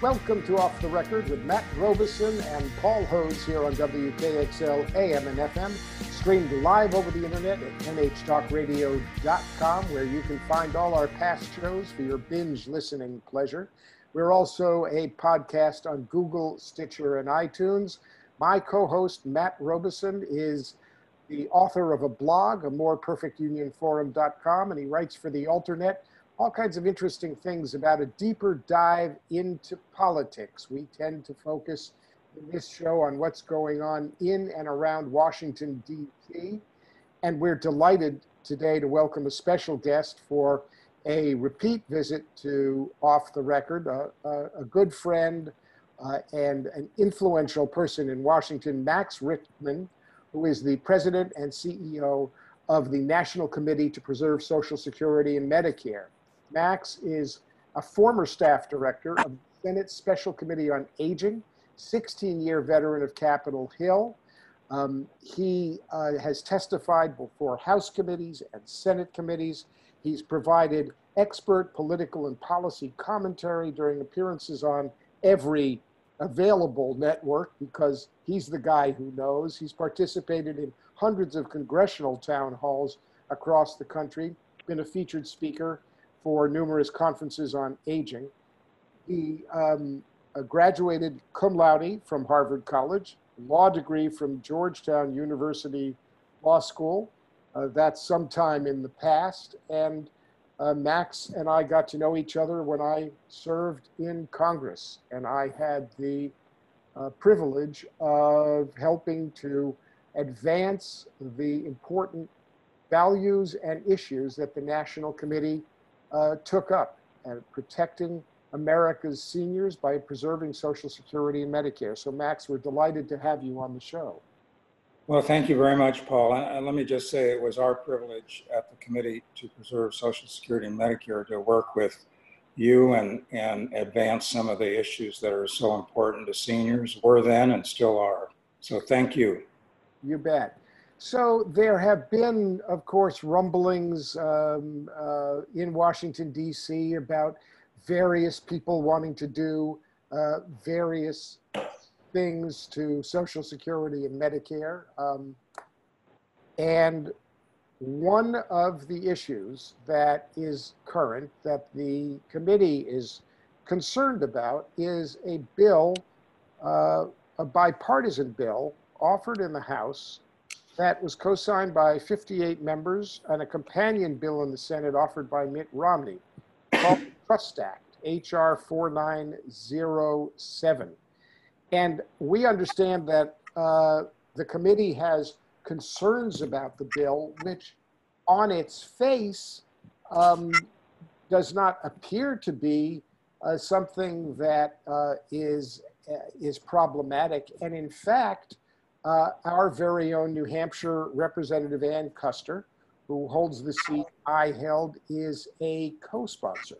Welcome to Off the Record with Matt Robison and Paul Hodes here on WKXL AM and FM, streamed live over the internet at nhtalkradio.com, where you can find all our past shows for your binge listening pleasure. We're also a podcast on Google, Stitcher, and iTunes. My co host, Matt Robison, is the author of a blog, a moreperfectunionforum.com, and he writes for the Alternet all kinds of interesting things about a deeper dive into politics. We tend to focus in this show on what's going on in and around Washington, D.C. And we're delighted today to welcome a special guest for a repeat visit to Off the Record, a, a, a good friend uh, and an influential person in Washington, Max Richtman, who is the president and CEO of the National Committee to Preserve Social Security and Medicare. Max is a former staff director of the Senate Special Committee on Aging, 16 year veteran of Capitol Hill. Um, he uh, has testified before House committees and Senate committees. He's provided expert political and policy commentary during appearances on every available network because he's the guy who knows. He's participated in hundreds of congressional town halls across the country, been a featured speaker for numerous conferences on aging. He um, uh, graduated cum laude from Harvard College, law degree from Georgetown University Law School. Uh, that's sometime in the past. And uh, Max and I got to know each other when I served in Congress. And I had the uh, privilege of helping to advance the important values and issues that the National Committee uh, took up and protecting America's seniors by preserving Social Security and Medicare. So, Max, we're delighted to have you on the show. Well, thank you very much, Paul. And let me just say it was our privilege at the Committee to Preserve Social Security and Medicare to work with you and, and advance some of the issues that are so important to seniors, were then and still are. So thank you. You bet. So there have been, of course, rumblings um, uh, in Washington, D.C. about various people wanting to do uh, various things to Social Security and Medicare. Um, and one of the issues that is current that the committee is concerned about is a bill, uh, a bipartisan bill offered in the House that was co-signed by 58 members and a companion bill in the Senate offered by Mitt Romney called the Trust Act, H.R. 4907. And we understand that uh, the committee has concerns about the bill, which on its face um, does not appear to be uh, something that uh, is uh, is problematic. And in fact, uh, our very own New Hampshire Representative Ann Kuster, who holds the seat I held, is a co-sponsor.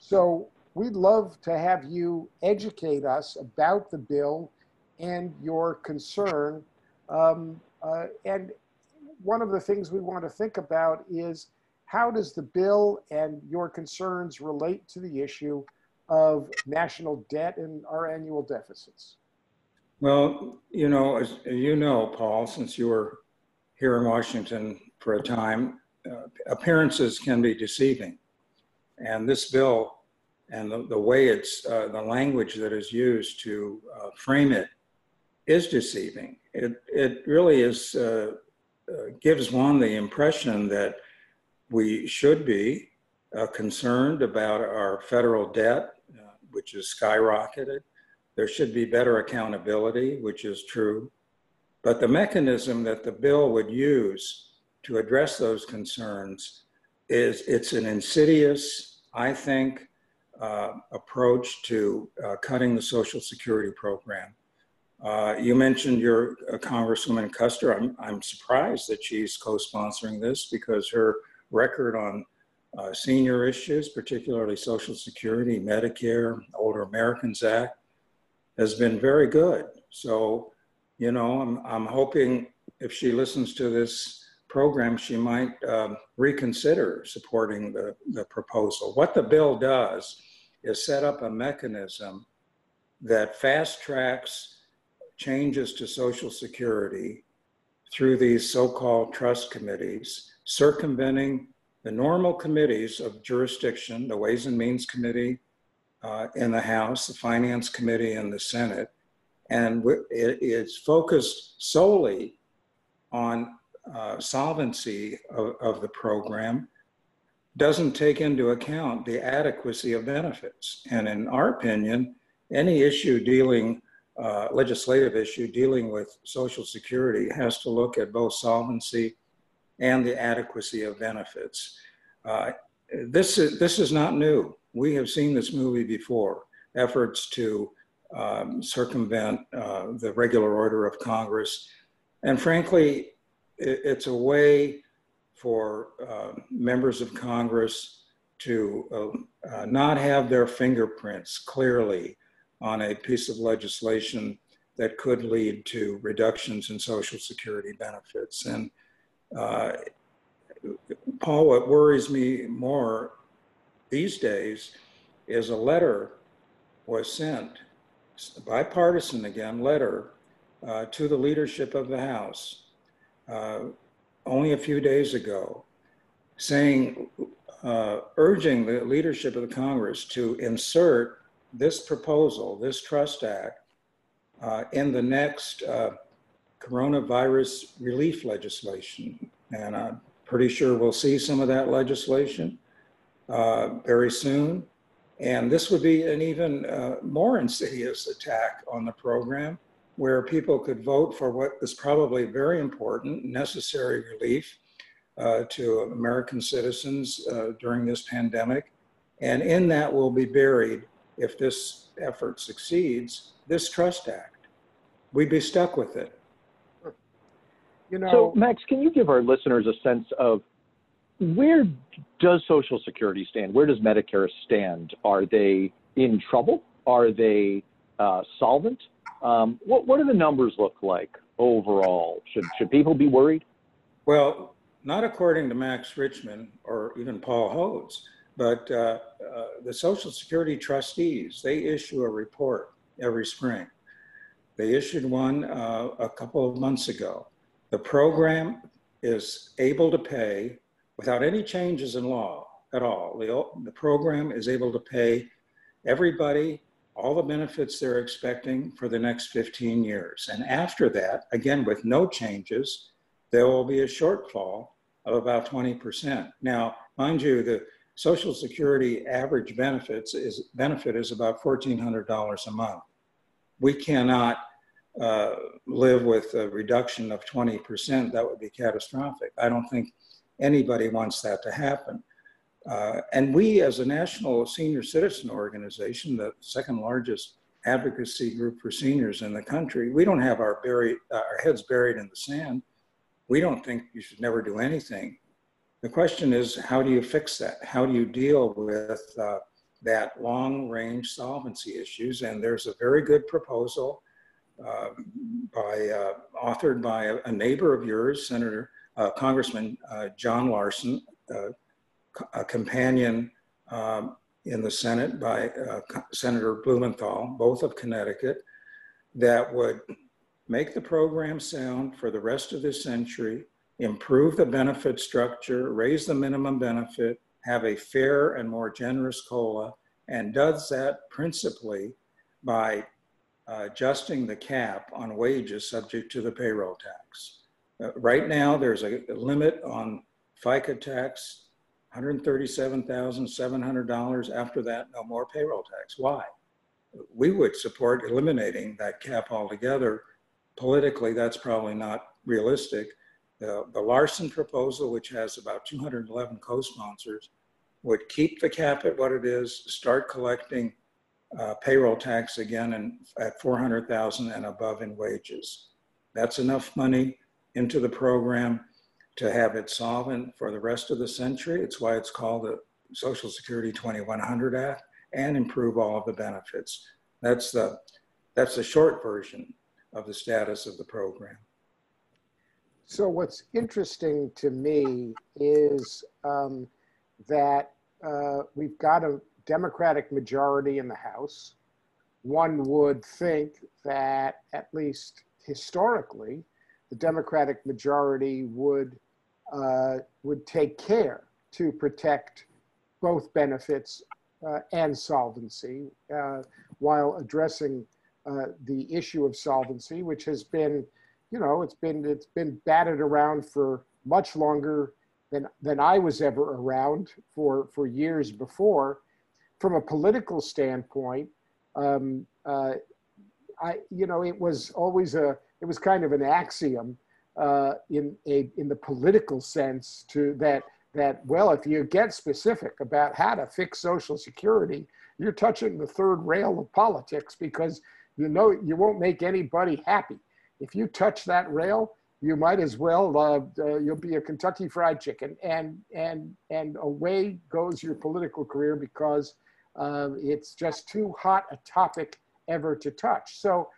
So we'd love to have you educate us about the bill and your concern. Um, uh, and one of the things we want to think about is how does the bill and your concerns relate to the issue of national debt and our annual deficits? Well, you know, as you know, Paul, since you were here in Washington for a time, uh, appearances can be deceiving. And this bill and the, the way it's, uh, the language that is used to uh, frame it is deceiving. It, it really is, uh, uh, gives one the impression that we should be uh, concerned about our federal debt, which is skyrocketed there should be better accountability, which is true. But the mechanism that the bill would use to address those concerns is it's an insidious, I think, uh, approach to uh, cutting the Social Security program. Uh, you mentioned your uh, Congresswoman Kuster. I'm, I'm surprised that she's co-sponsoring this because her record on uh, senior issues, particularly Social Security, Medicare, Older Americans Act, has been very good. So, you know, I'm, I'm hoping if she listens to this program, she might um, reconsider supporting the, the proposal. What the bill does is set up a mechanism that fast tracks changes to Social Security through these so-called trust committees, circumventing the normal committees of jurisdiction, the Ways and Means Committee uh, in the House, the Finance Committee in the Senate, and it's focused solely on uh, solvency of, of the program, doesn't take into account the adequacy of benefits. And in our opinion, any issue dealing uh, legislative issue dealing with Social Security has to look at both solvency and the adequacy of benefits. Uh, this, is, this is not new. We have seen this movie before efforts to um, circumvent uh, the regular order of Congress. And frankly, it, it's a way for uh, members of Congress to uh, uh, not have their fingerprints clearly on a piece of legislation that could lead to reductions in Social Security benefits. And uh, Paul, what worries me more these days is a letter was sent, bipartisan again, letter uh, to the leadership of the House uh, only a few days ago, saying, uh, urging the leadership of the Congress to insert this proposal, this Trust Act, uh, in the next uh, coronavirus relief legislation. And I'm pretty sure we'll see some of that legislation very soon. And this would be an even uh, more insidious attack on the program where people could vote for what is probably very important, necessary relief uh, to American citizens uh, during this pandemic. And in that will be buried if this effort succeeds, this Trust Act. We'd be stuck with it. You know, so, Max, can you give our listeners a sense of where does Social Security stand? Where does Medicare stand? Are they in trouble? Are they uh, solvent? Um, what, what do the numbers look like overall? Should, should people be worried? Well, not according to Max Richtman or even Paul Hodes. But uh, uh, the Social Security trustees, they issue a report every spring. They issued one uh, a couple of months ago. The program is able to pay without any changes in law at all. The, the program is able to pay everybody all the benefits they're expecting for the next 15 years. And after that, again, with no changes, there will be a shortfall of about 20%. Now, mind you, the Social Security average benefits is benefit is about $1,400 a month. We cannot uh, live with a reduction of 20%. That would be catastrophic. I don't think anybody wants that to happen. Uh, and we, as a national senior citizen organization, the second largest advocacy group for seniors in the country, we don't have our, buried, uh, our heads buried in the sand. We don't think you should never do anything. The question is, how do you fix that? How do you deal with uh, that long range solvency issues? And there's a very good proposal uh, by, uh, authored by a, a, neighbor of yours, Senator, Congressman uh, John Larson, uh, a companion um, in the Senate by Senator Blumenthal, both of Connecticut, that would make the program sound for the rest of this century improve the benefit structure, raise the minimum benefit, have a fair and more generous COLA, and does that principally by uh, adjusting the cap on wages subject to the payroll tax. Uh, right now, there's a, limit on FICA tax, $137,700. After that, no more payroll tax. Why? We would support eliminating that cap altogether. Politically, that's probably not realistic. The, the Larson proposal, which has about 211 co-sponsors, would keep the cap at what it is, start collecting uh, payroll tax again and at 400,000 and above in wages. That's enough money into the program to have it solvent for the rest of the century. It's why it's called the Social Security 2100 Act and improve all of the benefits. That's the, that's the short version of the status of the program. So what's interesting to me is um, that uh, we've got a Democratic majority in the House. one would think that, at least historically, the Democratic majority would, uh, would take care to protect both benefits uh, and solvency uh, while addressing uh, the issue of solvency, which has been, you know, it's been it's been batted around for much longer than than I was ever around for for years before. From a political standpoint, um, uh, I you know it was always a it was kind of an axiom uh, in a in the political sense to that that well if you get specific about how to fix Social Security, you're touching the third rail of politics because you know you won't make anybody happy. If you touch that rail, you might as well uh, uh, you'll be a Kentucky Fried Chicken, and and and away goes your political career because uh, it's just too hot a topic ever to touch. So,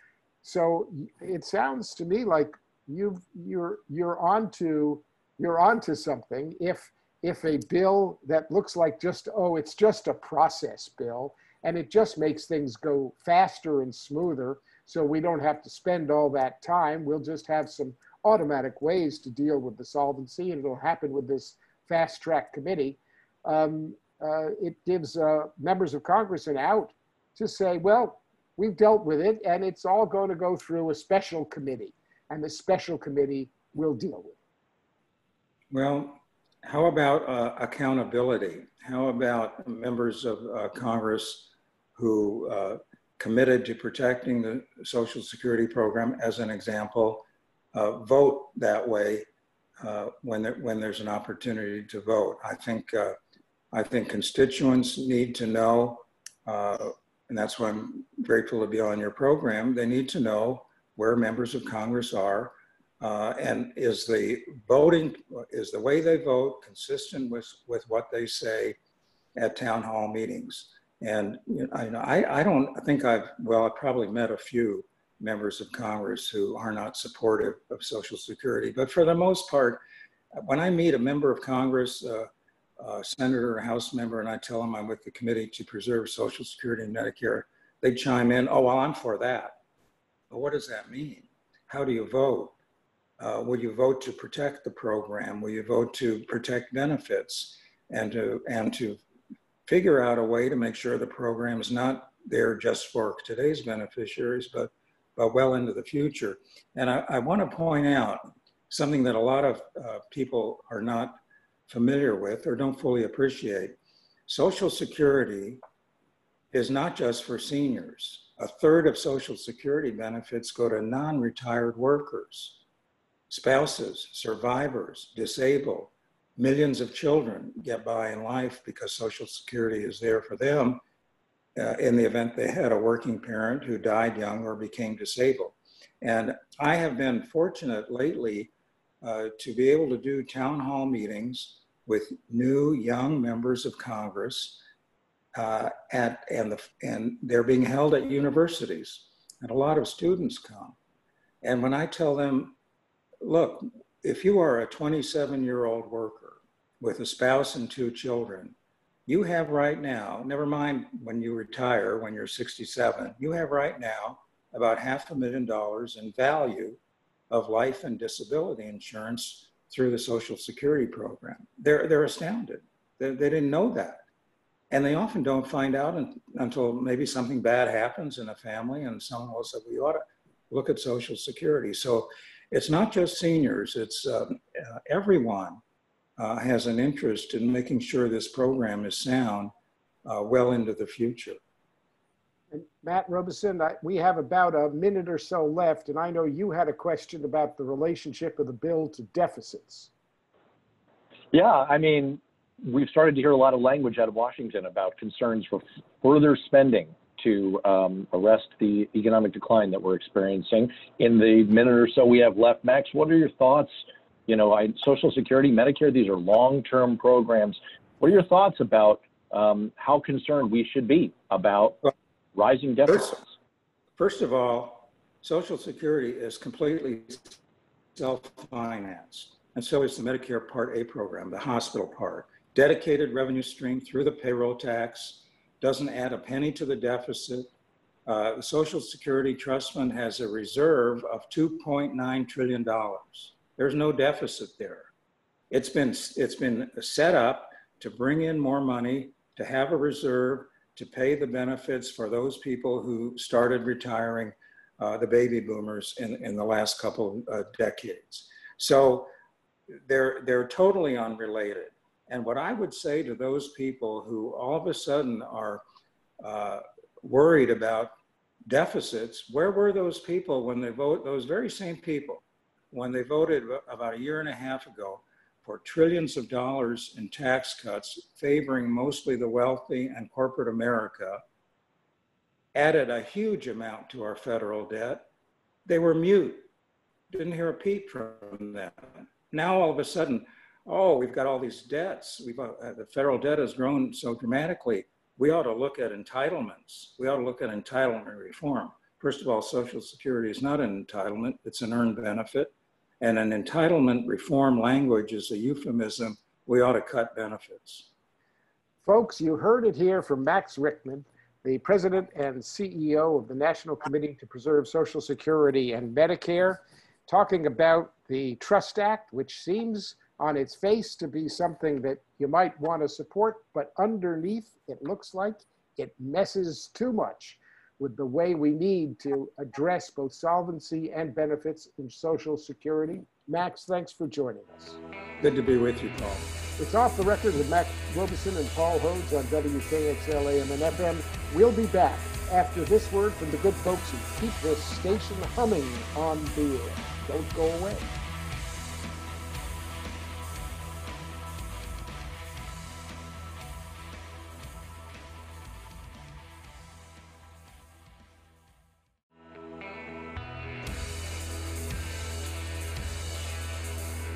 so it sounds to me like you you're you're onto you're onto something. If if a bill that looks like just oh it's just a process bill and it just makes things go faster and smoother so we don't have to spend all that time we'll just have some automatic ways to deal with the solvency, and it'll happen with this fast track committee. Um, uh, it gives uh, members of Congress an out to say, well, we've dealt with it, and it's all going to go through a special committee, and the special committee will deal with it. Well, how about uh, accountability? How about members of uh, Congress who uh, committed to protecting the Social Security program, as an example, uh, vote that way uh, when there, when there's an opportunity to vote. I think uh, I think constituents need to know, and that's why I'm grateful to be on your program. They need to know where members of Congress are, uh, and is the voting is the way they vote consistent with with what they say at town hall meetings. And you know, I, I don't think I've well I've probably met a few members of Congress who are not supportive of Social Security. But for the most part, when I meet a member of Congress, uh, a senator or House member, and I tell them I'm with the Committee to Preserve Social Security and Medicare, they chime in, oh, well, I'm for that. Well, what does that mean? How do you vote? Uh, will you vote to protect the program? Will you vote to protect benefits and to, and to figure out a way to make sure the program is not there just for today's beneficiaries, but uh, well into the future. And I, I want to point out something that a lot of uh, people are not familiar with or don't fully appreciate. Social Security is not just for seniors. A third of Social Security benefits go to non retired workers, spouses, survivors, disabled. Millions of children get by in life because Social Security is there for them uh, in the event they had a working parent who died young or became disabled. And I have been fortunate lately to be able to do town hall meetings with new young members of Congress uh, at, and, the, and they're being held at universities. And a lot of students come. And when I tell them, look, if you are a 27 year old worker with a spouse and two children, you have right now, never mind when you retire, when you're 67, you have right now about half a million dollars in value of life and disability insurance through the Social Security program. They're, they're astounded. They, they didn't know that. And they often don't find out until maybe something bad happens in a family and someone will say, we ought to look at Social Security. So it's not just seniors, it's um, uh, everyone uh, has an interest in making sure this program is sound uh, well into the future. And Matt Robison, I, we have about a minute or so left, and I know you had a question about the relationship of the bill to deficits. Yeah, I mean, we've started to hear a lot of language out of Washington about concerns for further spending to um, arrest the economic decline that we're experiencing. In the minute or so we have left, Max, what are your thoughts you know, I, Social Security, Medicare, these are long-term programs. What are your thoughts about um, how concerned we should be about rising deficits? First, first of all, Social Security is completely self-financed, and so is the Medicare Part A program, the hospital part. Dedicated revenue stream through the payroll tax, doesn't add a penny to the deficit. uh, the Social Security Trust Fund has a reserve of $2.9 trillion. There's no deficit there. It's been, it's been set up to bring in more money, to have a reserve, to pay the benefits for those people who started retiring, uh, the baby boomers in, in the last couple of uh, decades. So they're, they're totally unrelated. And what I would say to those people who all of a sudden are uh, worried about deficits, where were those people when they vote, those very same people, when they voted about a year and a half ago for trillions of dollars in tax cuts favoring mostly the wealthy and corporate America, added a huge amount to our federal debt. They were mute, didn't hear a peep from them. Now all of a sudden, oh, we've got all these debts. We've, uh, the federal debt has grown so dramatically. We ought to look at entitlements. We ought to look at entitlement reform. First of all, Social Security is not an entitlement, it's an earned benefit. And an entitlement reform language is a euphemism. We ought to cut benefits. Folks, you heard it here from Max Richtman, the president and CEO of the National Committee to Preserve Social Security and Medicare, talking about the Trust Act, which seems on its face to be something that you might want to support, but underneath it looks like it messes too much with the way we need to address both solvency and benefits in Social Security. Max, thanks for joining us. Good to be with you, Paul. It's off the record with Max Robison and Paul Hodes on WKXL AM and FM. We'll be back after this word from the good folks who keep this station humming on the air. Don't go away.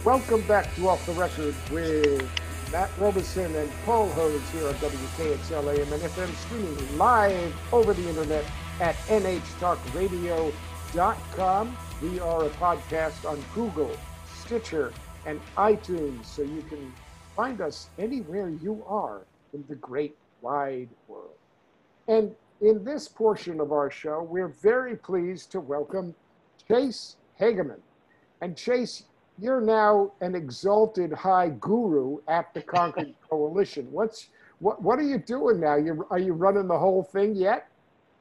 Welcome back to Off the Record with Matt Robison and Paul Hodes here on WKXL AM and FM, streaming live over the internet at nhtalkradio.com. We are a podcast on Google, Stitcher, and iTunes, so you can find us anywhere you are in the great wide world. And in this portion of our show, we're very pleased to welcome Chase Hagaman. And Chase, you're now an exalted high guru at the Concord Coalition. What's what? What are you doing now? You are you running the whole thing yet?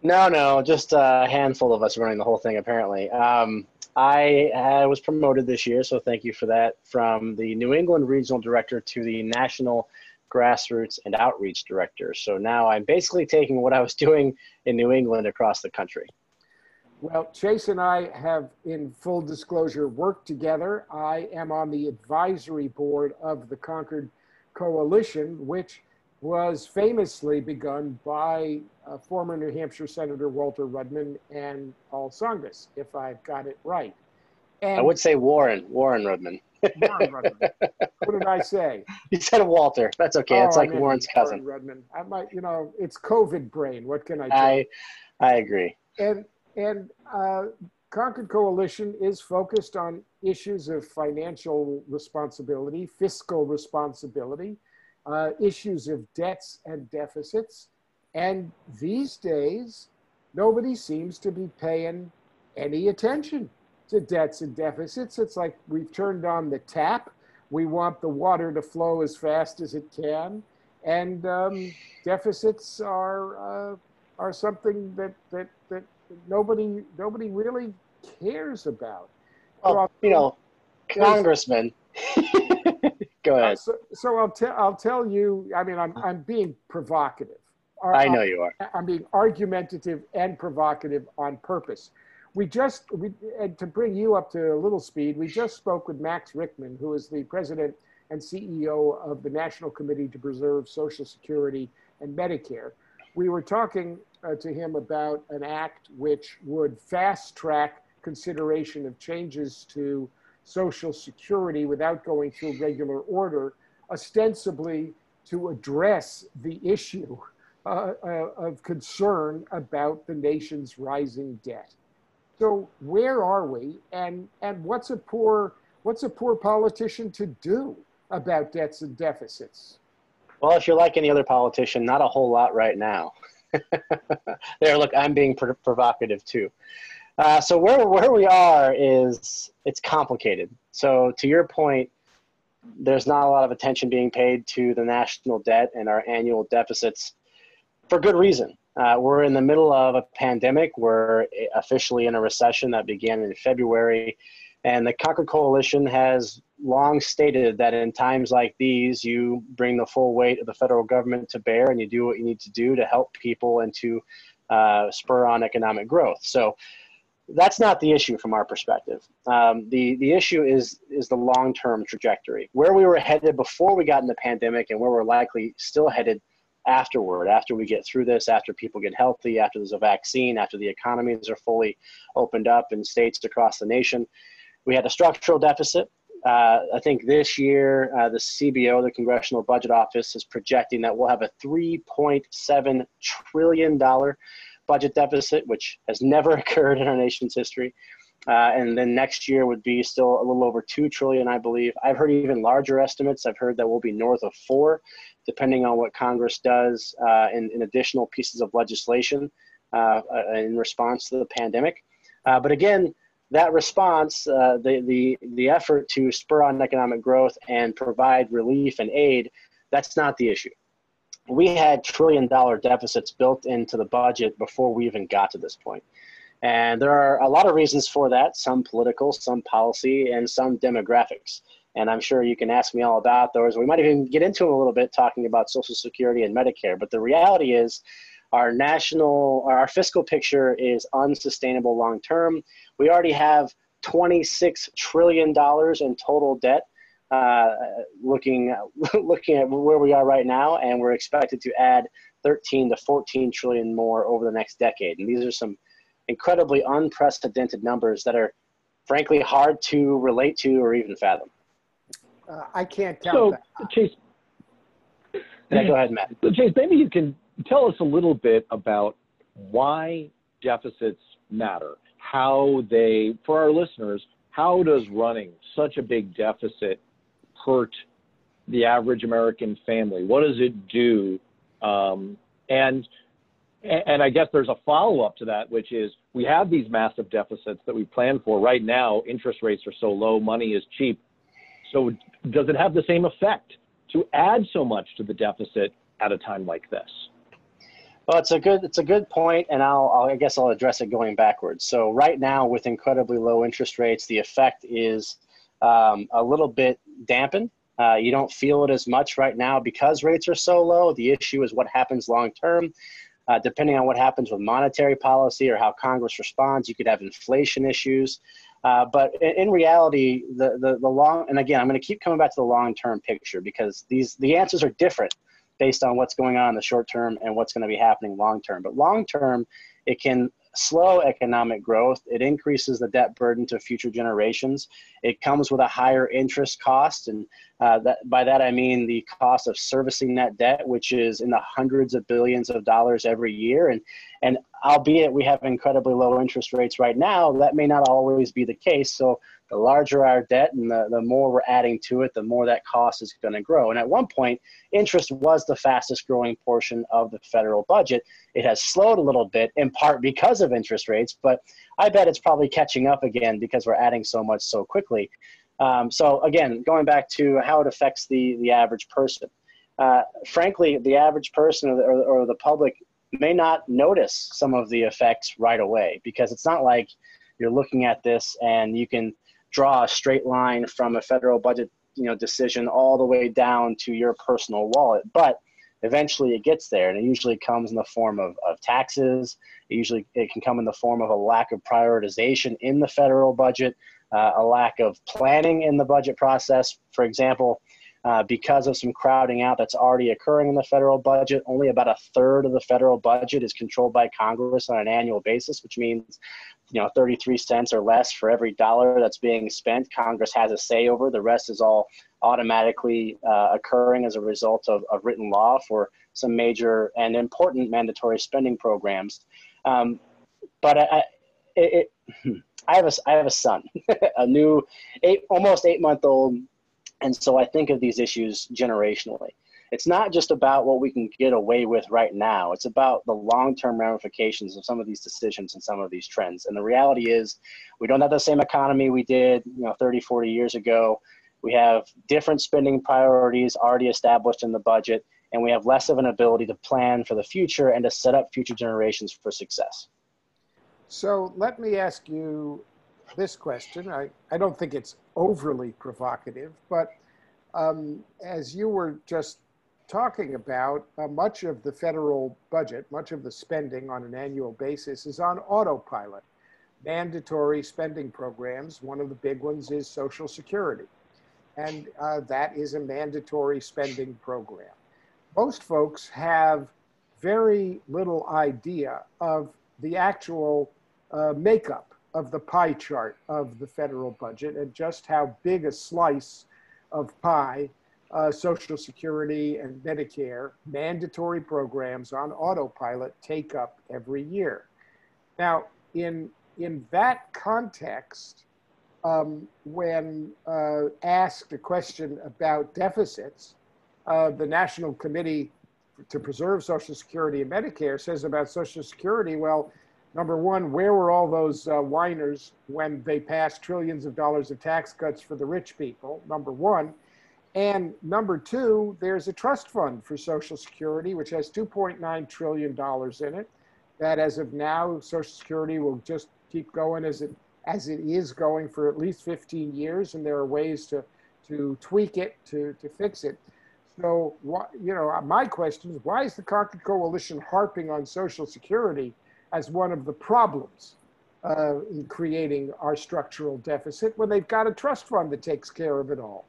No, no, just a handful of us running the whole thing. Apparently, um, I, I was promoted this year, so thank you for that. From the New England Regional Director to the National Grassroots and Outreach Director. So now I'm basically taking what I was doing in New England across the country. Well, Chase and I have, in full disclosure, worked together. I am on the advisory board of the Concord Coalition, which was famously begun by uh, former New Hampshire Senator Walter Rudman and Paul Tsongas, if I've got it right. And I would say Warren, Warren Rudman. Warren Rudman. what did I say? You said Walter. That's okay. Oh, it's like Warren's cousin. Warren Rudman. I might, you know, it's COVID brain. What can I do? I, I agree. And and uh, Concord Coalition is focused on issues of financial responsibility, fiscal responsibility, uh, issues of debts and deficits. And these days, nobody seems to be paying any attention to debts and deficits. It's like we've turned on the tap. We want the water to flow as fast as it can. And um, deficits are, uh, are something that, that, that nobody nobody really cares about. Well, you know, congressman. Go ahead. So, so, I'll tell I'll tell you. I mean, I'm I'm being provocative. I know you are. I'm being argumentative and provocative on purpose. We just we and to bring you up to a little speed. We just spoke with Max Richtman, who is the president and CEO of the National Committee to Preserve Social Security and Medicare. We were talking uh, to him about an act which would fast track consideration of changes to Social Security without going through regular order, ostensibly to address the issue uh, uh, of concern about the nation's rising debt. So where are we, and and what's a poor what's a poor politician to do about debts and deficits? Well, if you're like any other politician, not a whole lot right now. there, look, I'm being pr- provocative too. Uh, so where where we are is it's complicated. So to your point, there's not a lot of attention being paid to the national debt and our annual deficits for good reason. Uh, we're in the middle of a pandemic. We're officially in a recession that began in February. And the Concord Coalition has long stated that in times like these, you bring the full weight of the federal government to bear and you do what you need to do to help people and to uh, spur on economic growth. So that's not the issue from our perspective. Um, the, the issue is, is the long term trajectory. Where we were headed before we got in the pandemic and where we're likely still headed afterward, after we get through this, after people get healthy, after there's a vaccine, after the economies are fully opened up in states across the nation. We had a structural deficit. Uh, I think this year, uh, the CBO, the Congressional Budget Office, is projecting that we'll have a $3.7 trillion budget deficit, which has never occurred in our nation's history. Uh, and then next year would be still a little over two trillion, I believe. I've heard even larger estimates. I've heard that we'll be north of four, depending on what Congress does uh, in, in, additional pieces of legislation uh, uh in response to the pandemic. Uh, but again, that response, uh, the, the, the effort to spur on economic growth and provide relief and aid, that's not the issue. We had trillion dollar deficits built into the budget before we even got to this point. And there are a lot of reasons for that some political, some policy, and some demographics. And I'm sure you can ask me all about those. We might even get into a little bit talking about Social Security and Medicare. But the reality is, our national, our fiscal picture is unsustainable long term. We already have $26 trillion in total debt. Uh, looking looking at where we are right now, and we're expected to add 13 to 14 trillion more over the next decade. And these are some incredibly unprecedented numbers that are frankly hard to relate to or even fathom. Uh, I can't tell. So, that. Chase. Yeah, go ahead, Matt. Chase, maybe you can tell us a little bit about why deficits matter, how they, for our listeners, how does running such a big deficit hurt the average American family? What does it do? Um, and and I guess there's a follow up to that, which is we have these massive deficits that we plan for. Right now, interest rates are so low, money is cheap. So, does it have the same effect to add so much to the deficit at a time like this? Well, it's a good it's a good point, and I'll, I'll, I guess I'll address it going backwards. So right now, with incredibly low interest rates, the effect is um, a little bit dampened. Uh, you don't feel it as much right now because rates are so low. The issue is what happens long term. Uh, depending on what happens with monetary policy or how Congress responds, you could have inflation issues. Uh, but in, in, reality, the, the, the long, and again, I'm going to keep coming back to the long term picture because these the answers are different based on what's going on in the short term and what's going to be happening long term. But long term, it can slow economic growth. It increases the debt burden to future generations. It comes with a higher interest cost, and uh, that, by that I mean the cost of servicing that debt, which is in the hundreds of billions of dollars every year. And and albeit we have incredibly low interest rates right now, that may not always be the case. So the larger our debt and the, the more we're adding to it, the more that cost is going to grow. And at one point, interest was the fastest growing portion of the federal budget. It has slowed a little bit, in part because of interest rates, but I bet it's probably catching up again because we're adding so much so quickly. Um, so again, going back to how it affects the, the average person. Uh, frankly, the average person or the, or, or the public may not notice some of the effects right away because it's not like you're looking at this and you can draw a straight line from a federal budget you know decision all the way down to your personal wallet but eventually it gets there and it usually comes in the form of, of taxes it usually it can come in the form of a lack of prioritization in the federal budget uh, a lack of planning in the budget process for example uh, because of some crowding out that's already occurring in the federal budget. Only about a third of the federal budget is controlled by Congress on an annual basis, which means you know 33 cents or less for every dollar that's being spent congress has a say over the rest is all automatically uh, occurring as a result of, of written law for some major and important mandatory spending programs um, but I, it, it, I have a I have a son, a new eight almost eight month old and so I think of these issues generationally. It's not just about what we can get away with right now. It's about the long-term ramifications of some of these decisions and some of these trends. And the reality is we don't have the same economy we did, you know, 30, 40 years ago. We have different spending priorities already established in the budget, and we have less of an ability to plan for the future and to set up future generations for success. So let me ask you this question. I, I don't think it's overly provocative, but um, as you were just talking about, uh, much of the federal budget, much of the spending on an annual basis is on autopilot. Mandatory spending programs, one of the big ones is Social Security. And uh, that is a mandatory spending program. Most folks have very little idea of the actual uh, makeup of the pie chart of the federal budget and just how big a slice of pie uh, Social Security and Medicare mandatory programs on autopilot take up every year. Now, in, in that context, um, when uh, asked a question about deficits, uh, the National Committee to Preserve Social Security and Medicare says about Social Security, well, number one, where were all those uh, whiners when they passed trillions of dollars of tax cuts for the rich people? Number one. And number two, there's a trust fund for Social Security, which has $2.9 trillion in it. That as of now, Social Security will just keep going as it as it is going for at least 15 years, and there are ways to to tweak it to to fix it. So, what, you know, my question is, why is the Concord Coalition harping on Social Security as one of the problems uh, in creating our structural deficit when they've got a trust fund that takes care of it all?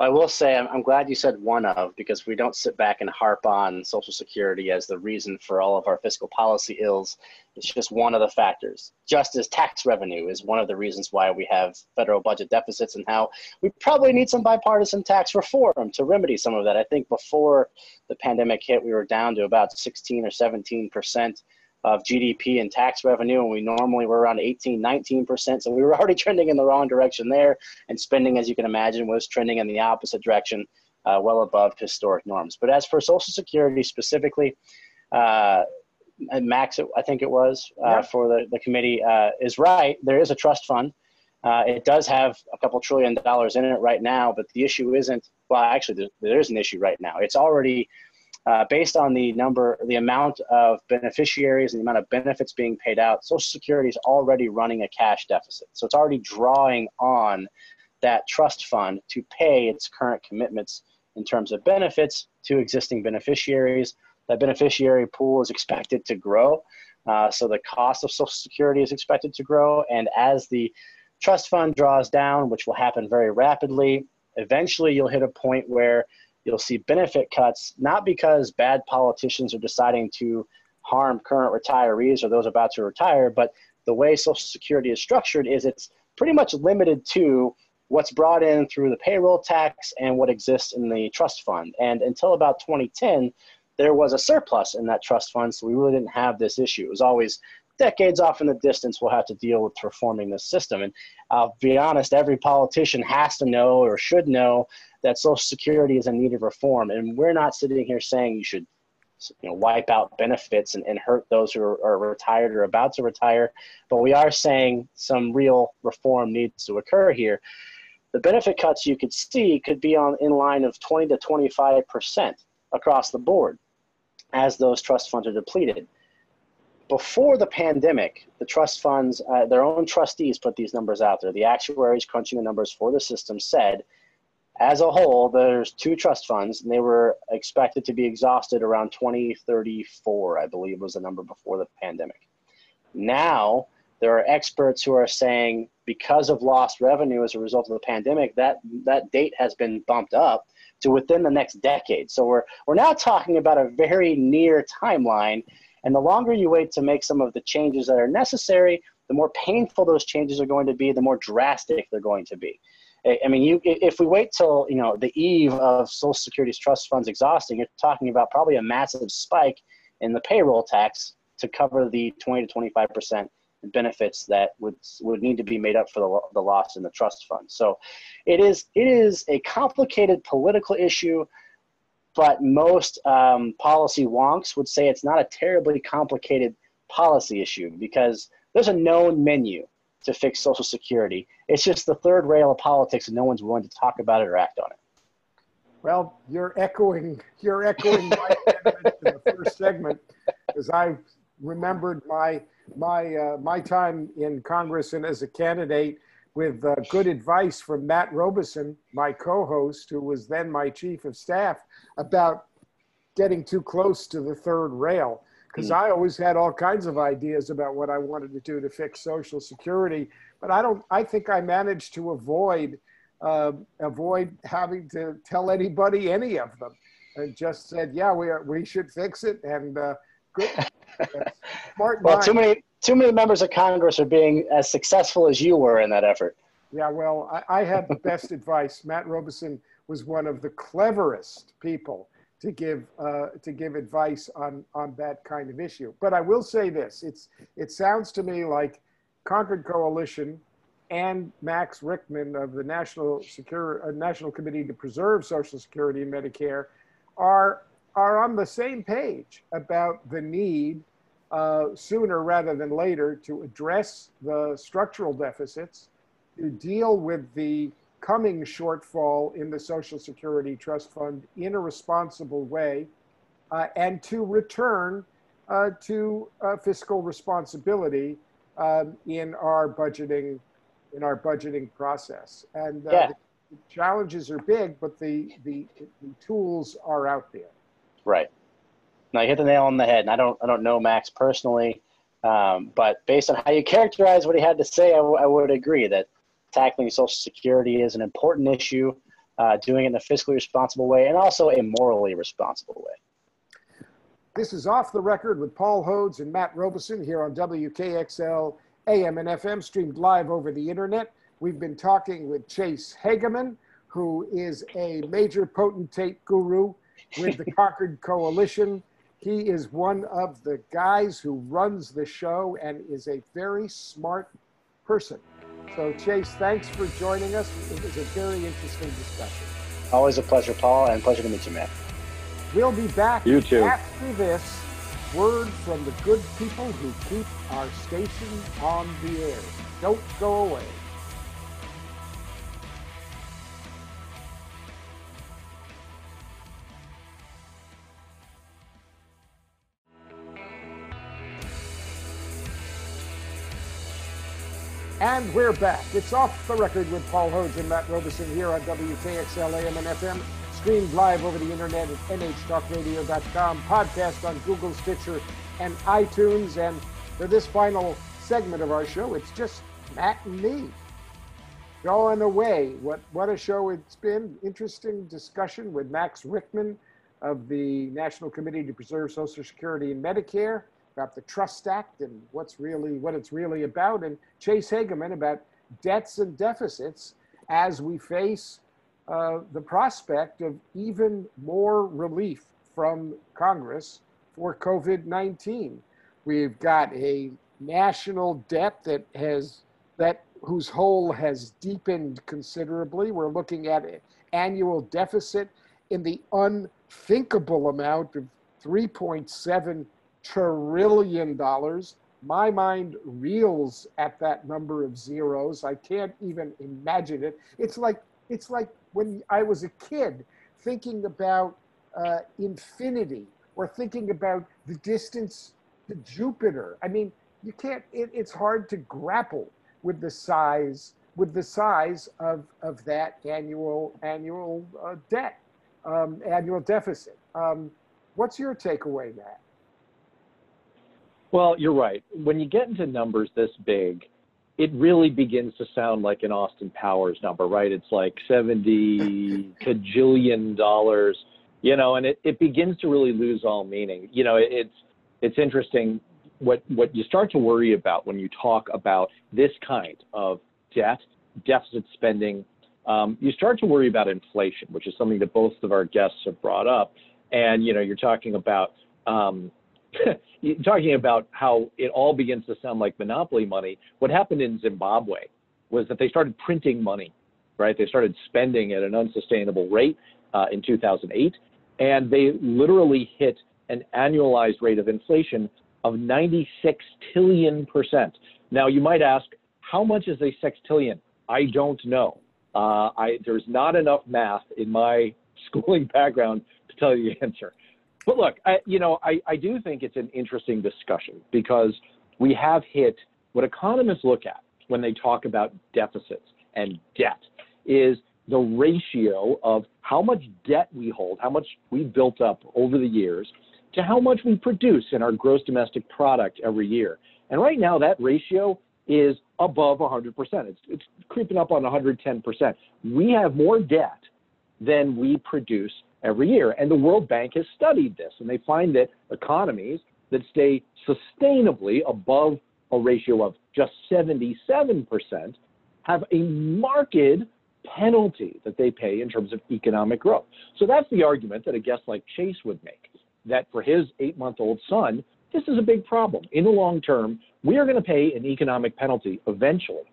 I will say I'm, I'm, glad you said one of because we don't sit back and harp on Social Security as the reason for all of our fiscal policy ills. It's just one of the factors. Just as tax revenue is one of the reasons why we have federal budget deficits and how we probably need some bipartisan tax reform to remedy some of that. I think before the pandemic hit, we were down to about 16 or 17 percent of GDP and tax revenue, and we normally were around 18, 19%. So we were already trending in the wrong direction there, and spending, as you can imagine, was trending in the opposite direction, uh, well above historic norms. But as for Social Security specifically, uh, Max, I think it was uh, yeah. for the, the committee, uh, is right. There is a trust fund. Uh, it does have a couple trillion dollars in it right now, but the issue isn't, well, actually, there, there is an issue right now. It's already uh, based on the number, the amount of beneficiaries and the amount of benefits being paid out, Social Security is already running a cash deficit. So it's already drawing on that trust fund to pay its current commitments in terms of benefits to existing beneficiaries. That beneficiary pool is expected to grow. Uh, so the cost of Social Security is expected to grow. And as the trust fund draws down, which will happen very rapidly, eventually you'll hit a point where you'll see benefit cuts, not because bad politicians are deciding to harm current retirees or those about to retire, but the way Social Security is structured is it's pretty much limited to what's brought in through the payroll tax and what exists in the trust fund. And until about 2010, there was a surplus in that trust fund, so we really didn't have this issue. It was always decades off in the distance we'll have to deal with reforming the system. And I'll be honest, every politician has to know or should know that Social Security is in need of reform. And we're not sitting here saying you should you know, wipe out benefits and, and hurt those who are, are retired or about to retire. But we are saying some real reform needs to occur here. The benefit cuts you could see could be on in line of 20 to 25 percent across the board as those trust funds are depleted. Before the pandemic, the trust funds, uh, their own trustees put these numbers out there. The actuaries crunching the numbers for the system said as a whole, there's two trust funds, and they were expected to be exhausted around 2034, I believe was the number before the pandemic. Now, there are experts who are saying because of lost revenue as a result of the pandemic, that that date has been bumped up to within the next decade. So we're we're now talking about a very near timeline, and the longer you wait to make some of the changes that are necessary, the more painful those changes are going to be, the more drastic they're going to be. I mean, you if we wait till you know the eve of Social Security's trust funds exhausting, you're talking about probably a massive spike in the payroll tax to cover the 20 to 25 percent benefits that would would need to be made up for the, the loss in the trust fund. So, it is it is a complicated political issue. but most um, policy wonks would say it's not a terribly complicated policy issue because there's a known menu to fix Social Security. It's just the third rail of politics, and no one's willing to talk about it or act on it. Well, you're echoing you're echoing my in the first segment, because I remembered my my uh, my time in Congress and as a candidate with uh, good advice from Matt Robison, my co-host, who was then my chief of staff, about getting too close to the third rail because mm. I always had all kinds of ideas about what I wanted to do to fix Social Security, but I don't. I think I managed to avoid uh, avoid having to tell anybody any of them, and just said, "Yeah, we are, we should fix it." And uh, good, smart. well, mind. too many too many members of Congress are being as successful as you were in that effort. Yeah, well, I, I had the best advice. Matt Robison was one of the cleverest people to give uh, to give advice on on that kind of issue. But I will say this: it's it sounds to me like Concord Coalition and Max Richtman of the National Secure uh, National Committee to Preserve Social Security and Medicare are are on the same page about the need uh, sooner rather than later to address the structural deficits, to deal with the coming shortfall in the Social Security Trust Fund in a responsible way, uh, and to return uh, to uh, fiscal responsibility um, in our budgeting in our budgeting process. And uh, yeah. the challenges are big, but the, the the tools are out there. Right. Now you hit the nail on the head. And I don't I don't know Max personally, um, but based on how you characterize what he had to say, I, w- I would agree that tackling Social Security is an important issue, uh, doing it in a fiscally responsible way, and also a morally responsible way. This is Off the Record with Paul Hodes and Matt Robison here on WKXL AM and FM, streamed live over the internet. We've been talking with Chase Hagaman, who is a major potentate guru with the Concord Coalition. He is one of the guys who runs the show and is a very smart person. So, Chase, thanks for joining us. It was a very interesting discussion. Always a pleasure, Paul, and pleasure to meet you, man. We'll be back you too. after this word from the good people who keep our station on the air. Don't go away. And we're back. It's off the record with Paul Hodes and Matt Robison here on WKXL AM and FM, streamed live over the internet at nhtalkradio.com, podcast on Google, Stitcher, and iTunes. And for this final segment of our show, it's just Matt and me going away. What what a show it's been! Interesting discussion with Max Richtman of the National Committee to Preserve Social Security and Medicare about the Trust Act and what's really what it's really about, and Chase Hagaman about debts and deficits as we face uh, the prospect of even more relief from Congress for COVID 19. We've got a national debt that has that whose hole has deepened considerably. We're looking at an annual deficit in the unthinkable amount of 3.7 trillion dollars. My mind reels at that number of zeros. I can't even imagine it. It's like it's like when I was a kid thinking about uh, infinity or thinking about the distance to Jupiter. I mean, you can't. It, it's hard to grapple with the size with the size of of that annual annual uh, debt, um, annual deficit. Um, what's your takeaway, Matt? Well, you're right. When you get into numbers this big, it really begins to sound like an Austin Powers number, right? It's like 70 cajillion dollars, you know, and it, it begins to really lose all meaning. You know, it, it's it's interesting what what you start to worry about when you talk about this kind of debt, deficit spending. Um, you start to worry about inflation, which is something that both of our guests have brought up. And you know, you're talking about um, talking about how it all begins to sound like monopoly money. What happened in Zimbabwe was that they started printing money, right? They started spending at an unsustainable rate uh, in 2008. and they literally hit an annualized rate of inflation of 96 trillion percent. Now, you might ask, how much is a sextillion? I don't know. Uh, I, there's not enough math in my schooling background to tell you the answer. But look, I, you know, I, I do think it's an interesting discussion because we have hit what economists look at when they talk about deficits and debt is the ratio of how much debt we hold, how much we built up over the years, to how much we produce in our gross domestic product every year. And right now, that ratio is above 100%. It's, it's creeping up on 110%. We have more debt than we produce every year. And the World Bank has studied this, and they find that economies that stay sustainably above a ratio of just 77% have a marked penalty that they pay in terms of economic growth. So that's the argument that a guest like Chase would make that for his eight month old son, this is a big problem. In the long term, we are going to pay an economic penalty eventually.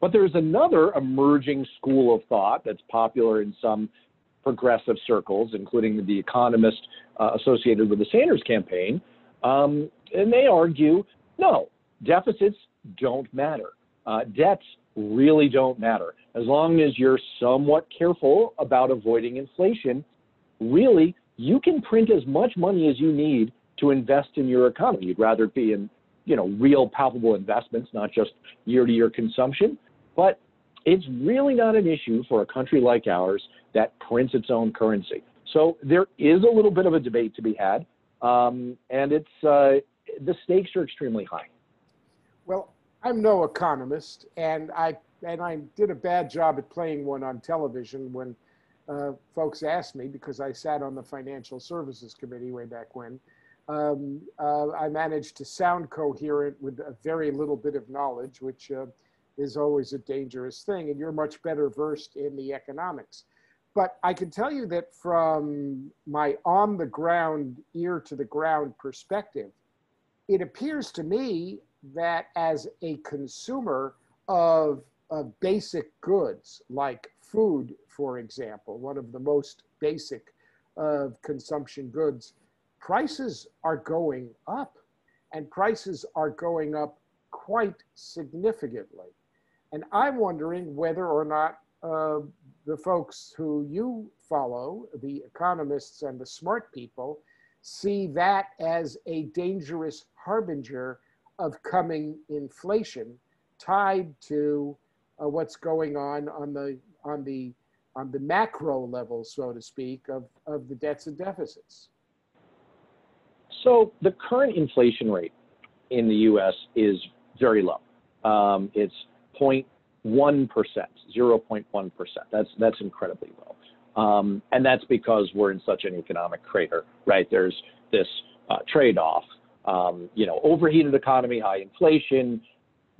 But there's another emerging school of thought that's popular in some progressive circles, including the economist uh, associated with the Sanders campaign. Um, and they argue no, deficits don't matter. Uh, debts really don't matter. As long as you're somewhat careful about avoiding inflation, really, you can print as much money as you need to invest in your economy. You'd rather be in, you know, real palpable investments, not just year-to-year consumption. But it's really not an issue for a country like ours that prints its own currency. So there is a little bit of a debate to be had, um, and it's uh, the stakes are extremely high. Well, I'm no economist, and I and I did a bad job at playing one on television when uh, folks asked me because I sat on the Financial Services Committee way back when. Um, uh, I managed to sound coherent with a very little bit of knowledge, which uh, is always a dangerous thing. And you're much better versed in the economics. But I can tell you that from my on the ground, ear to the ground perspective, it appears to me that as a consumer of, of basic goods like food, for example, one of the most basic of consumption goods, prices are going up and prices are going up quite significantly. And I'm wondering whether or not uh, the folks who you follow, the economists and the smart people, see that as a dangerous harbinger of coming inflation tied to uh, what's going on on the on the on the macro level, so to speak, of, of the debts and deficits. So the current inflation rate in the U.S. is very low. Um, it's 0.1 percent, 0.1 percent. That's that's incredibly low. Um, and that's because we're in such an economic crater, right? There's this uh, trade-off, um, you know, overheated economy, high inflation,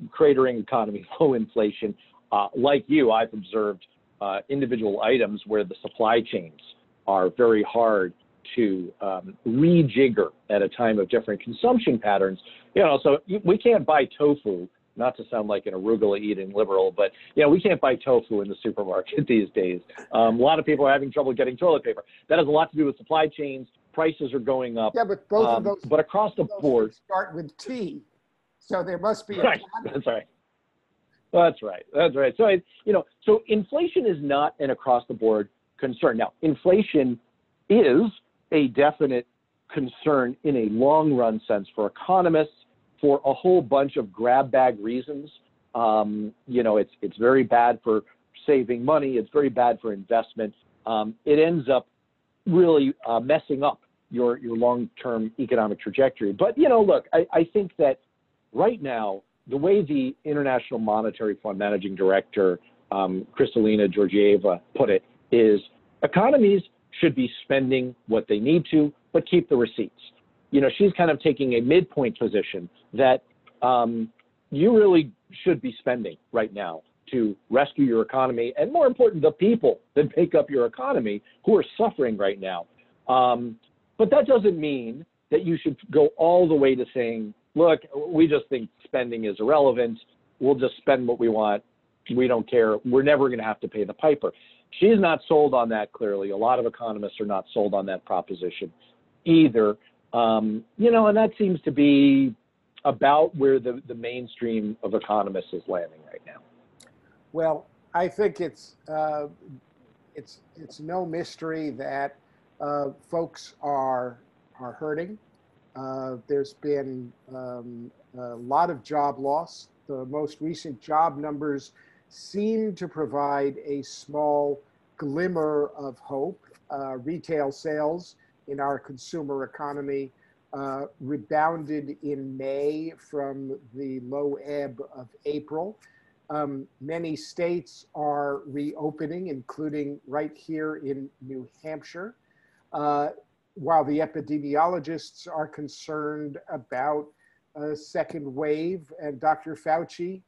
cratering economy, low inflation. Uh, like you, I've observed uh, individual items where the supply chains are very hard to um, rejigger at a time of different consumption patterns. You know, so we can't buy tofu not to sound like an arugula eating liberal, but you know, we can't buy tofu in the supermarket these days. Um, a lot of people are having trouble getting toilet paper. That has a lot to do with supply chains. Prices are going up. Yeah, but both um, of those. But across the board, start with T, so there must be. A right. That's right. That's right. That's right. So you know, so inflation is not an across the board concern. Now, inflation is a definite concern in a long run sense for economists for a whole bunch of grab bag reasons. Um, you know, it's it's very bad for saving money. It's very bad for investment. Um, it ends up really uh, messing up your your long term economic trajectory. But you know, look, I, I think that right now the way the International Monetary Fund managing director um, Kristalina Georgieva put it is economies should be spending what they need to, but keep the receipts you know, she's kind of taking a midpoint position that um, you really should be spending right now to rescue your economy and more important, the people that make up your economy who are suffering right now. Um, but that doesn't mean that you should go all the way to saying, look, we just think spending is irrelevant. We'll just spend what we want. We don't care. We're never going to have to pay the piper. She's not sold on that clearly. A lot of economists are not sold on that proposition either. Um, you know, and that seems to be about where the, the mainstream of economists is landing right now. Well, I think it's uh, it's it's no mystery that uh, folks are are hurting. Uh, there's been um, a lot of job loss. The most recent job numbers seem to provide a small glimmer of hope. Uh, retail sales in our consumer economy uh, rebounded in May from the low ebb of April. Um, many states are reopening, including right here in New Hampshire. Uh, while the epidemiologists are concerned about a second wave, and Dr. Fauci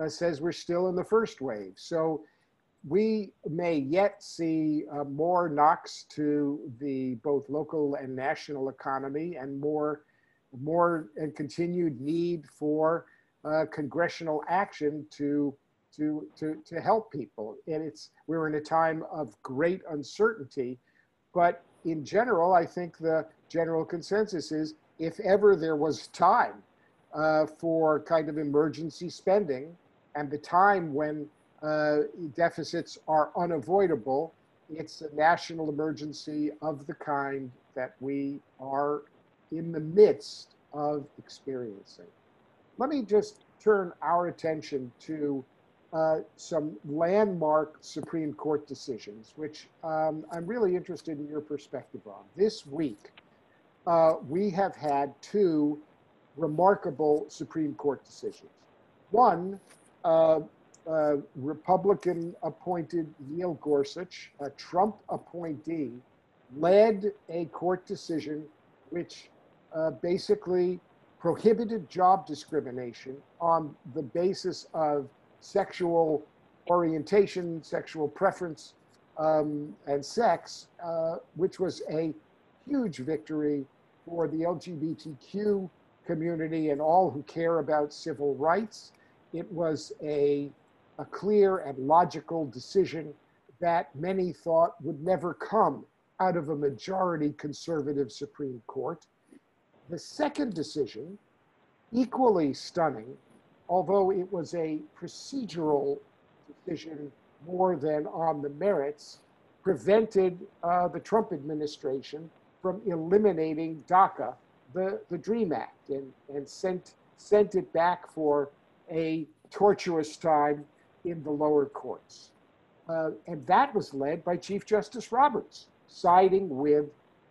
uh, says we're still in the first wave. So we may yet see uh, more knocks to the both local and national economy and more, more and continued need for uh, congressional action to, to, to, to help people. And it's, we're in a time of great uncertainty, but in general, I think the general consensus is if ever there was time uh, for kind of emergency spending and the time when deficits are unavoidable, it's a national emergency of the kind that we are in the midst of experiencing. Let me just turn our attention to uh, some landmark Supreme Court decisions, which um, I'm really interested in your perspective on. This week, uh, we have had two remarkable Supreme Court decisions. One, uh, uh Republican appointed Neil Gorsuch, a Trump appointee, led a court decision which uh, basically prohibited job discrimination on the basis of sexual orientation, sexual preference, um, and sex, uh, which was a huge victory for the LGBTQ community and all who care about civil rights. It was a, a clear and logical decision that many thought would never come out of a majority conservative Supreme Court. The second decision, equally stunning, although it was a procedural decision more than on the merits, prevented uh, the Trump administration from eliminating DACA, the, the DREAM Act, and, and sent, sent it back for a tortuous time in the lower courts. Uh, and that was led by Chief Justice Roberts, siding with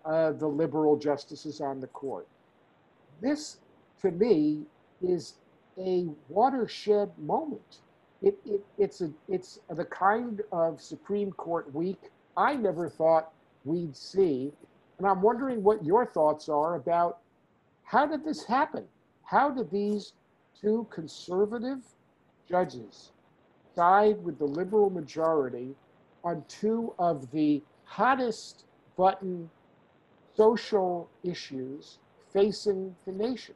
uh, the liberal justices on the court. This, to me, is a watershed moment. It, it, it's, a, it's the kind of Supreme Court week I never thought we'd see. And I'm wondering what your thoughts are about how did this happen? How did these two conservative judges side with the liberal majority on two of the hottest button social issues facing the nation?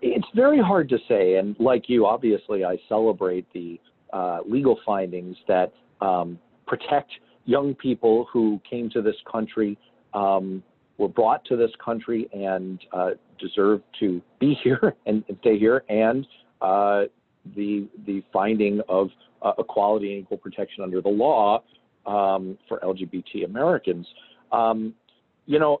It's very hard to say, and like you, obviously, I celebrate the uh, legal findings that um, protect young people who came to this country, um, were brought to this country, and uh, deserve to be here and, stay here, and uh, the the finding of uh, equality and equal protection under the law um, for LGBT Americans. Um, you know,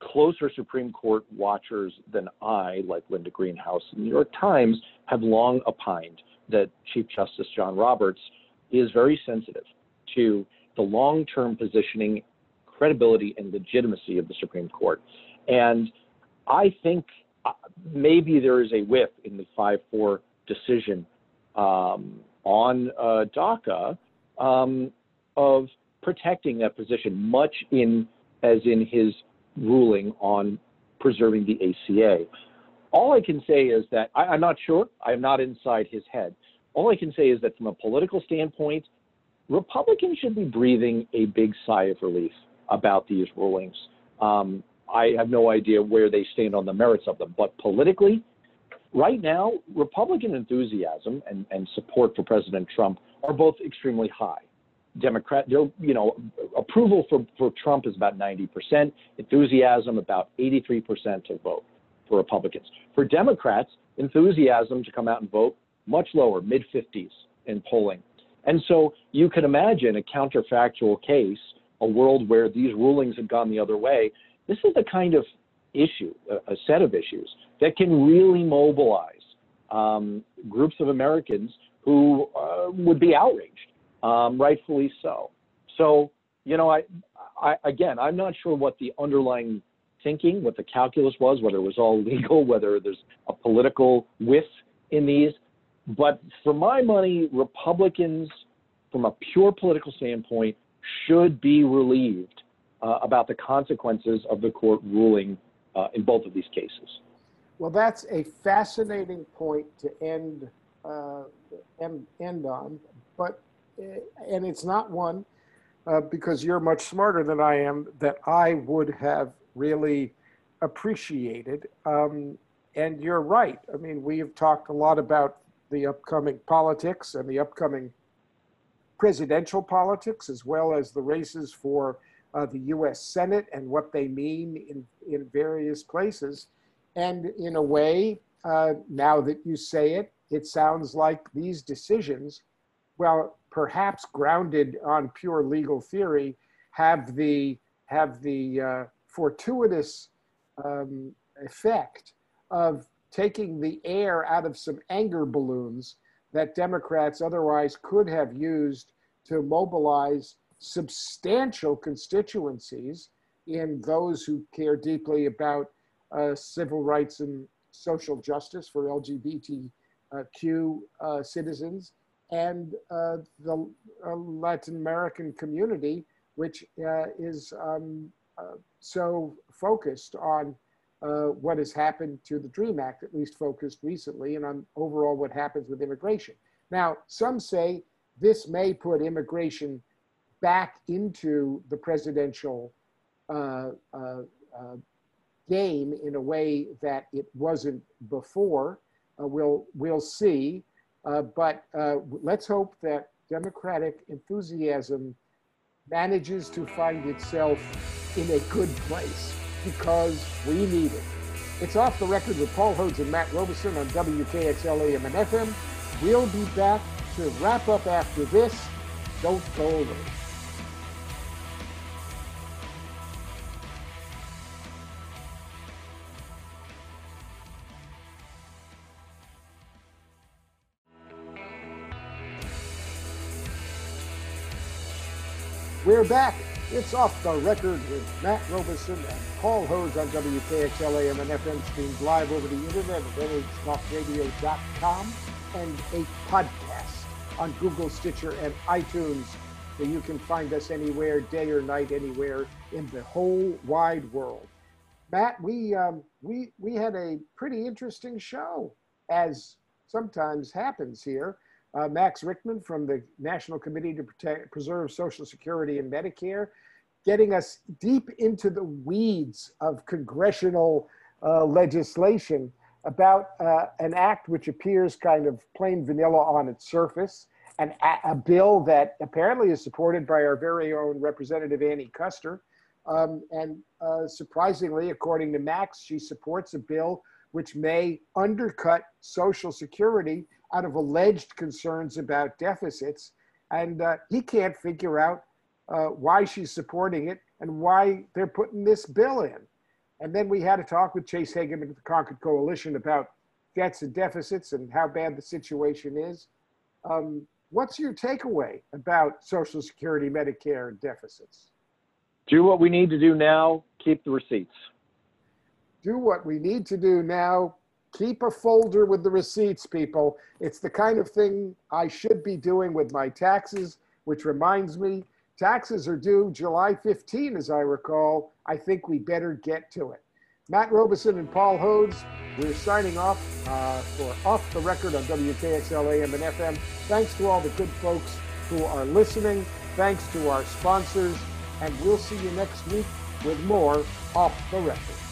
closer Supreme Court watchers than I, like Linda Greenhouse and the New York Times, have long opined that Chief Justice John Roberts is very sensitive to the long term positioning, credibility, and legitimacy of the Supreme Court. And I think uh, maybe there is a whiff in the 5 4 decision um, on uh, DACA um, of protecting that position, much in as in his ruling on preserving the ACA. All I can say is that I, I'm not sure. I'm not inside his head. All I can say is that from a political standpoint, Republicans should be breathing a big sigh of relief about these rulings. Um, I have no idea where they stand on the merits of them, but politically, right now, Republican enthusiasm and, and support for President Trump are both extremely high. Democrat, you know, approval for, for Trump is about 90%, enthusiasm about 83% to vote for Republicans. For Democrats, enthusiasm to come out and vote much lower, mid 50s in polling. And so you can imagine a counterfactual case, a world where these rulings had gone the other way. This is the kind of issue, a, a set of issues that can really mobilize um, groups of Americans who uh, would be outraged, um, rightfully so. So, you know, I, I, again, I'm not sure what the underlying thinking, what the calculus was, whether it was all legal, whether there's a political whiff in these. But for my money, Republicans, from a pure political standpoint, should be relieved uh, about the consequences of the court ruling uh, in both of these cases. Well, that's a fascinating point to end uh, end, end on, but uh, and it's not one uh, because you're much smarter than I am that I would have really appreciated. Um, and you're right. I mean, we have talked a lot about the upcoming politics and the upcoming presidential politics, as well as the races for uh, the US Senate and what they mean in, in various places. And in a way, uh, now that you say it, it sounds like these decisions, well, perhaps grounded on pure legal theory, have the, have the uh, fortuitous um, effect of taking the air out of some anger balloons that Democrats otherwise could have used to mobilize substantial constituencies in those who care deeply about civil rights and social justice for LGBTQ uh, citizens and uh, the uh, Latin American community, which uh, is um, uh, so focused on what has happened to the DREAM Act, at least focused recently, and on overall what happens with immigration. Now, some say this may put immigration back into the presidential uh, uh, uh, game in a way that it wasn't before. Uh, we'll we'll see, uh, but uh, let's hope that Democratic enthusiasm manages to find itself in a good place because we need it. It's off the record with Paul Hodes and Matt Robison on WKXL AM and FM. We'll be back to wrap up after this. Don't go away. We're back. It's off the record with Matt Robison and Paul Hodes on WKXL AM and FM streams live over the internet at nhtalkradio.com and a podcast on Google, Stitcher, and iTunes. So you can find us anywhere, day or night, anywhere in the whole wide world. Matt, we um, we we had a pretty interesting show, as sometimes happens here uh, Max Richtman from the National Committee to Protect, Preserve Social Security and Medicare, getting us deep into the weeds of congressional uh, legislation about uh, an act which appears kind of plain vanilla on its surface, and a, bill that apparently is supported by our very own Representative Annie Kuster. Um, and uh, surprisingly, according to Max, she supports a bill which may undercut Social Security out of alleged concerns about deficits. And uh, he can't figure out uh, why she's supporting it and why they're putting this bill in. And then we had a talk with Chase Hagaman of the Concord Coalition about debts and deficits and how bad the situation is. Um, what's your takeaway about Social Security, Medicare, and deficits? Do what we need to do now, keep the receipts. Do what we need to do now, keep a folder with the receipts, people. It's the kind of thing I should be doing with my taxes, which reminds me, taxes are due July 15, as I recall. I think we better get to it. Matt Robison and Paul Hodes, we're signing off uh, for Off the Record on WKXL AM and FM. Thanks to all the good folks who are listening. Thanks to our sponsors. And we'll see you next week with more Off the Record.